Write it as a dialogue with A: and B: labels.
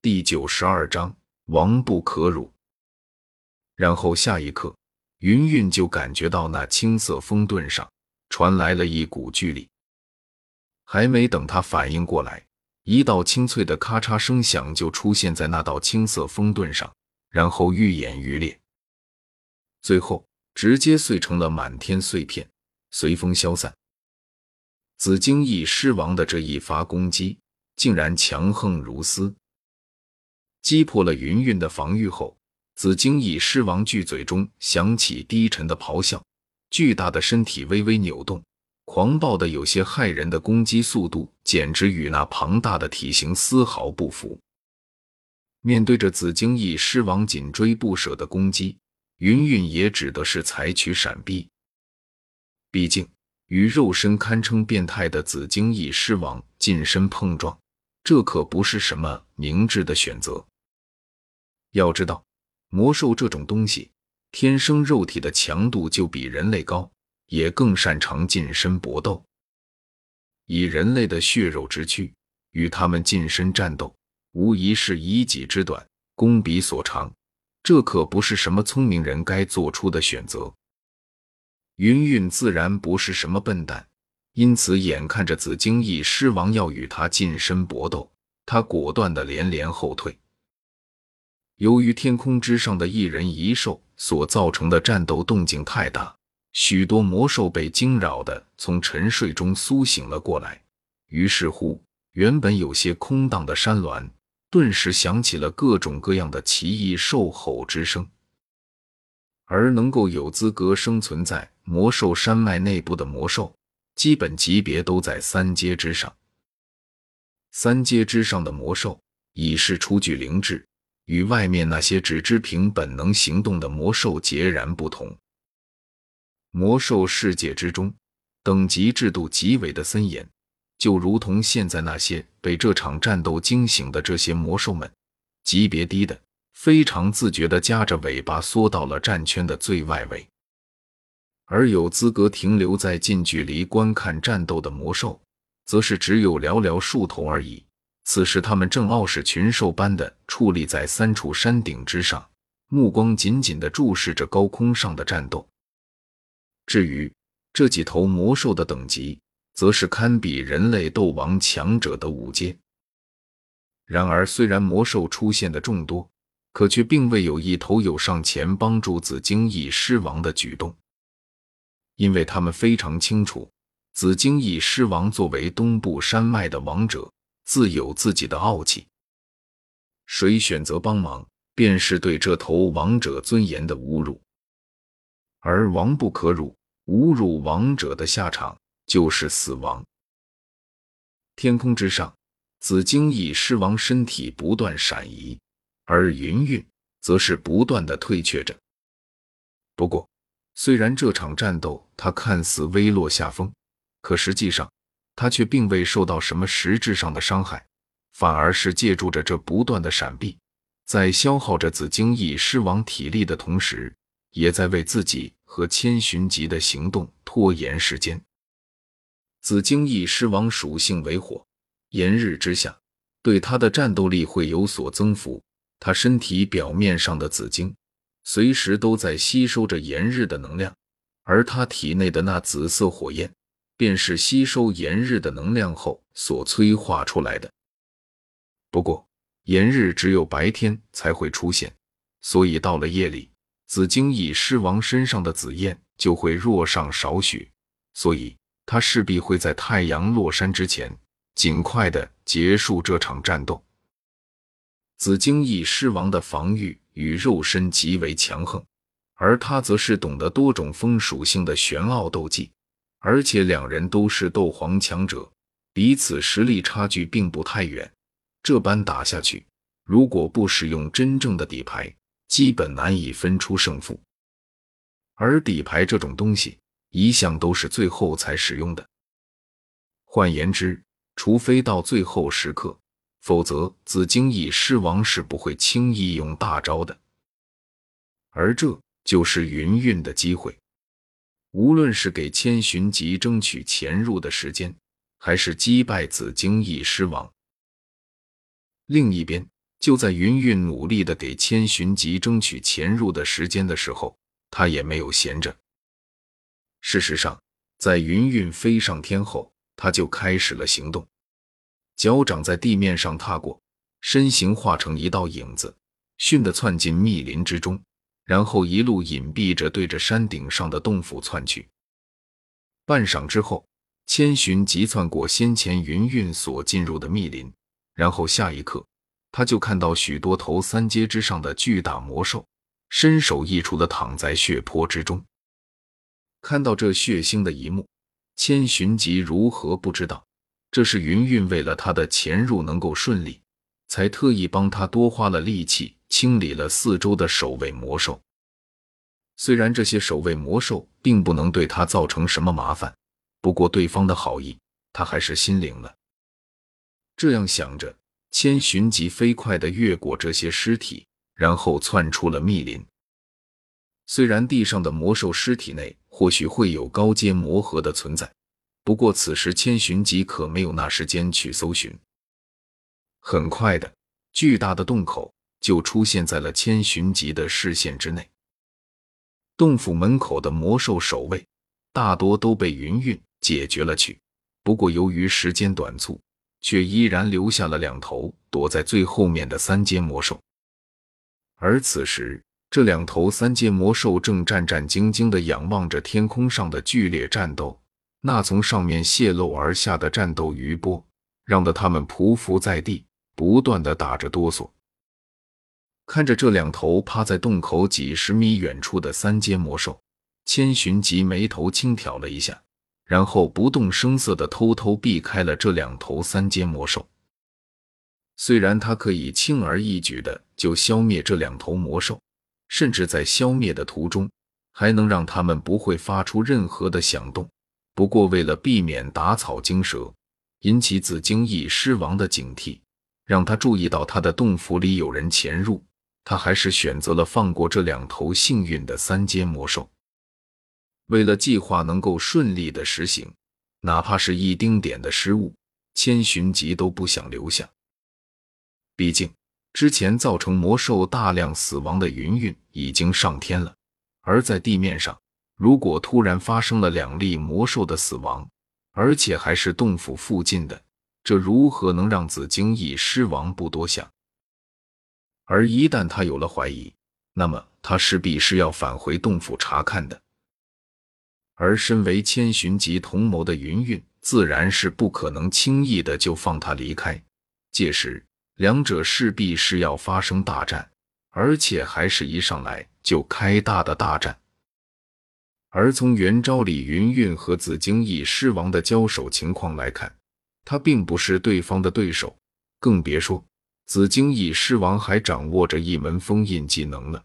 A: 第九十二章王不可辱。然后下一刻，云云就感觉到那青色风盾上传来了一股巨力。还没等他反应过来，一道清脆的咔嚓声响就出现在那道青色风盾上，然后愈演愈烈，最后直接碎成了满天碎片，随风消散。紫荆翼狮王的这一发攻击，竟然强横如斯。击破了云云的防御后，紫荆翼狮王巨嘴中响起低沉的咆哮，巨大的身体微微扭动，狂暴的有些骇人的攻击速度，简直与那庞大的体型丝毫不符。面对着紫荆翼狮王紧追不舍的攻击，云云也只得是采取闪避。毕竟，与肉身堪称变态的紫荆翼狮王近身碰撞，这可不是什么明智的选择。要知道，魔兽这种东西，天生肉体的强度就比人类高，也更擅长近身搏斗。以人类的血肉之躯与他们近身战斗，无疑是以己之短攻彼所长，这可不是什么聪明人该做出的选择。云云自然不是什么笨蛋，因此眼看着紫荆翼狮王要与他近身搏斗，他果断的连连后退。由于天空之上的一人一兽所造成的战斗动静太大，许多魔兽被惊扰的从沉睡中苏醒了过来。于是乎，原本有些空荡的山峦顿时响起了各种各样的奇异兽吼之声。而能够有资格生存在魔兽山脉内部的魔兽，基本级别都在三阶之上。三阶之上的魔兽已是初具灵智。与外面那些只知凭本能行动的魔兽截然不同。魔兽世界之中，等级制度极为的森严，就如同现在那些被这场战斗惊醒的这些魔兽们，级别低的非常自觉地夹着尾巴缩到了战圈的最外围，而有资格停留在近距离观看战斗的魔兽，则是只有寥寥数头而已。此时，他们正傲视群兽般的矗立在三处山顶之上，目光紧紧地注视着高空上的战斗。至于这几头魔兽的等级，则是堪比人类斗王强者的五阶。然而，虽然魔兽出现的众多，可却并未有一头有上前帮助紫荆翼狮王的举动，因为他们非常清楚，紫荆翼狮王作为东部山脉的王者。自有自己的傲气，谁选择帮忙，便是对这头王者尊严的侮辱。而王不可辱，侮辱王者的下场就是死亡。天空之上，紫荆翼狮王身体不断闪移，而云云则是不断的退却着。不过，虽然这场战斗他看似微落下风，可实际上。他却并未受到什么实质上的伤害，反而是借助着这不断的闪避，在消耗着紫荆翼狮王体力的同时，也在为自己和千寻疾的行动拖延时间。紫荆翼狮王属性为火，炎日之下，对他的战斗力会有所增幅。他身体表面上的紫荆，随时都在吸收着炎日的能量，而他体内的那紫色火焰。便是吸收炎日的能量后所催化出来的。不过，炎日只有白天才会出现，所以到了夜里，紫荆翼狮王身上的紫焰就会弱上少许，所以他势必会在太阳落山之前尽快的结束这场战斗。紫荆翼狮王的防御与肉身极为强横，而他则是懂得多种风属性的玄奥斗技。而且两人都是斗皇强者，彼此实力差距并不太远。这般打下去，如果不使用真正的底牌，基本难以分出胜负。而底牌这种东西，一向都是最后才使用的。换言之，除非到最后时刻，否则紫荆翼狮王是不会轻易用大招的。而这就是云云的机会。无论是给千寻疾争取潜入的时间，还是击败紫荆翼狮王，另一边，就在云韵努力的给千寻疾争取潜入的时间的时候，他也没有闲着。事实上，在云韵飞上天后，他就开始了行动，脚掌在地面上踏过，身形化成一道影子，迅的窜进密林之中，然后一路隐蔽着对着山顶上的洞府窜去。半晌之后，千寻疾窜过先前云韵所进入的密林，然后下一刻，他就看到许多头三阶之上的巨大魔兽，身首异处的躺在血泊之中。看到这血腥的一幕，千寻疾如何不知道，这是云韵为了他的潜入能够顺利，才特意帮他多花了力气清理了四周的守卫魔兽。虽然这些守卫魔兽并不能对他造成什么麻烦，不过对方的好意，他还是心领了。这样想着，千寻疾飞快地越过这些尸体，然后窜出了密林。虽然地上的魔兽尸体内，或许会有高阶魔核的存在，不过此时千寻疾可没有那时间去搜寻。很快的，巨大的洞口就出现在了千寻疾的视线之内。洞府门口的魔兽守卫大多都被云韵解决了去，不过由于时间短促，却依然留下了两头躲在最后面的三阶魔兽。而此时。这两头三阶魔兽正战战兢兢地仰望着天空上的剧烈战斗，那从上面泄露而下的战斗余波，让得他们匍匐在地，不断地打着哆嗦。看着这两头趴在洞口几十米远处的三阶魔兽，千寻疾眉头轻挑了一下，然后不动声色的偷偷避开了这两头三阶魔兽。虽然他可以轻而易举的就消灭这两头魔兽。甚至在消灭的途中，还能让他们不会发出任何的响动。不过，为了避免打草惊蛇，引起紫荆翼狮王的警惕，让他注意到他的洞府里有人潜入，他还是选择了放过这两头幸运的三阶魔兽。为了计划能够顺利的实行，哪怕是一丁点的失误，千寻疾都不想留下。毕竟。之前造成魔兽大量死亡的云云已经上天了，而在地面上，如果突然发生了两例魔兽的死亡，而且还是洞府附近的，这如何能让紫荆翼狮王不多想？而一旦他有了怀疑，那么他势必是要返回洞府查看的。而身为千寻疾同谋的云韵，自然是不可能轻易的就放他离开。届时。两者势必是要发生大战，而且还是一上来就开大的大战。而从元昭里云韵和紫荆翼狮王的交手情况来看，他并不是对方的对手，更别说紫荆翼狮王还掌握着一门封印技能呢。